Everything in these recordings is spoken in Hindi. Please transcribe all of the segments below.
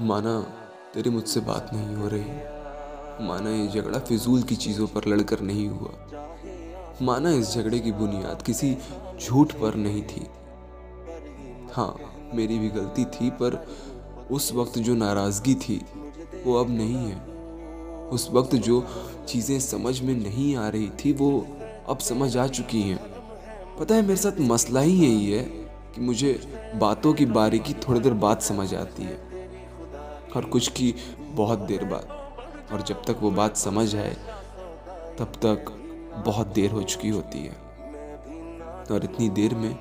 माना, तेरी मुझसे बात नहीं हो रही। माना, ये झगड़ा फिजूल की चीज़ों पर लड़कर नहीं हुआ। माना, इस झगड़े की बुनियाद किसी झूठ पर नहीं थी। हाँ मेरी भी गलती थी, पर उस वक्त जो नाराज़गी थी, वो अब नहीं है। उस वक्त जो चीज़ें समझ में नहीं आ रही थी, वो अब समझ आ चुकी हैं। पता है, मेरे साथ मसला ही यही है कि मुझे बातों की बारीकी थोड़ी देर बाद समझ आती है। और कुछ की बहुत देर बाद। और जब तक वो बात समझ आए तब तक बहुत देर हो चुकी होती है। और इतनी देर में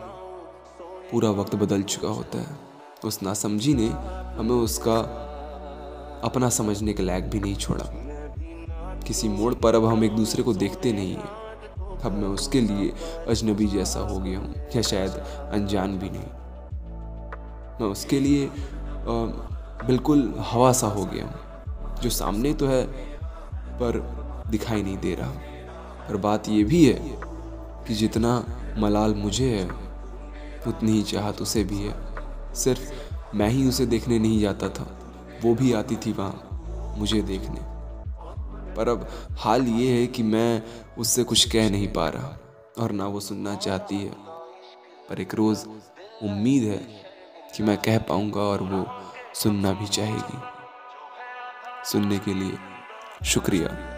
पूरा वक्त बदल चुका होता है। उस नासमझी ने हमें उसका अपना समझने के लायक भी नहीं छोड़ा। किसी मोड़ पर अब हम एक दूसरे को देखते नहीं हैं। अब मैं उसके लिए अजनबी जैसा हो गया हूँ या शायद अनजान भी नहीं। मैं उसके लिए आ, बिल्कुल हवा सा हो गया हूँ। जो सामने तो है, पर दिखाई नहीं दे रहा। और बात ये भी है कि जितना मलाल मुझे है, उतनी ही चाहत उसे भी है। सिर्फ़ मैं ही उसे देखने नहीं जाता था। वो भी आती थी वहाँ, मुझे देखने। पर अब हाल ये है कि मैं उससे कुछ कह नहीं पा रहा, और ना वो सुनना चाहती है। पर एक रोज़ उम्मीद है कि मैं कह पाऊँगा, और वो सुनना भी चाहेगी सुनने के लिए शुक्रिया।